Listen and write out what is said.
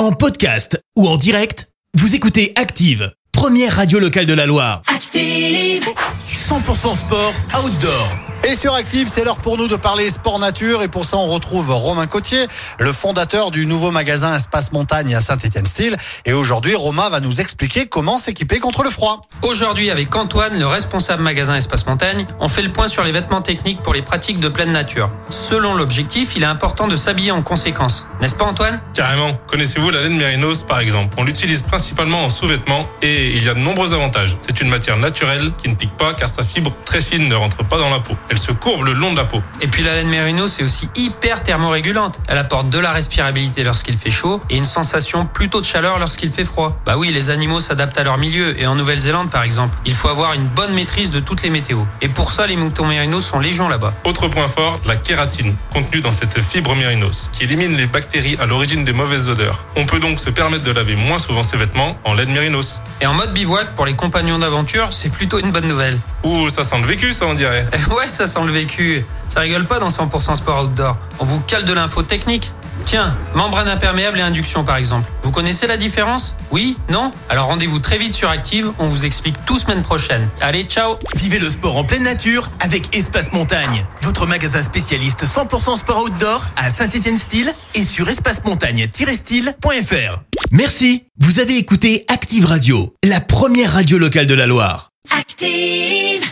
En podcast ou en direct, vous écoutez Active, première radio locale de la Loire. Active. 100% sport outdoor. Et sur Active, c'est l'heure pour nous de parler sport nature. Et pour ça, on retrouve Romain Cotier, le fondateur du nouveau magasin Espace Montagne à Saint-Étienne-Style. Et aujourd'hui, Romain va nous expliquer comment s'équiper contre le froid. Aujourd'hui, avec Antoine, le responsable magasin Espace Montagne, on fait le point sur les vêtements techniques pour les pratiques de pleine nature. Selon l'objectif, il est important de s'habiller en conséquence. N'est-ce pas Antoine? Carrément. Connaissez-vous la laine mérinos par exemple? On l'utilise principalement en sous-vêtements et il y a de nombreux avantages. C'est une matière naturelle qui ne pique pas car sa fibre très fine ne rentre pas dans la peau. Elle se courbe le long de la peau. Et puis la laine mérino, c'est aussi hyper thermorégulante. Elle apporte de la respirabilité lorsqu'il fait chaud et une sensation plutôt de chaleur lorsqu'il fait froid. Bah oui, les animaux s'adaptent à leur milieu et en Nouvelle-Zélande par exemple, il faut avoir une bonne maîtrise de toutes les météos. Et pour ça, les moutons mérinos sont légion là-bas. Autre point fort, la kératine, contenue dans cette fibre mérinos, qui élimine les bactéries à l'origine des mauvaises odeurs. On peut donc se permettre de laver moins souvent ses vêtements en laine mérinos. Et en mode bivouac, pour les compagnons d'aventure, c'est plutôt une bonne nouvelle. Ouh, ça sent le vécu ça on dirait. Ouais, ça sent le vécu. Ça rigole pas dans 100% sport outdoor. On vous cale de l'info technique. Tiens, membrane imperméable et induction par exemple. Vous connaissez la différence? Oui? Non? Alors rendez-vous très vite sur Active, on vous explique tout semaine prochaine. Allez, ciao Vivez le sport en pleine nature avec Espace Montagne, votre magasin spécialiste 100% sport outdoor à Saint-Étienne-Style et sur espacemontagne-style.fr. Merci, vous avez écouté Active Radio, la première radio locale de la Loire. Active.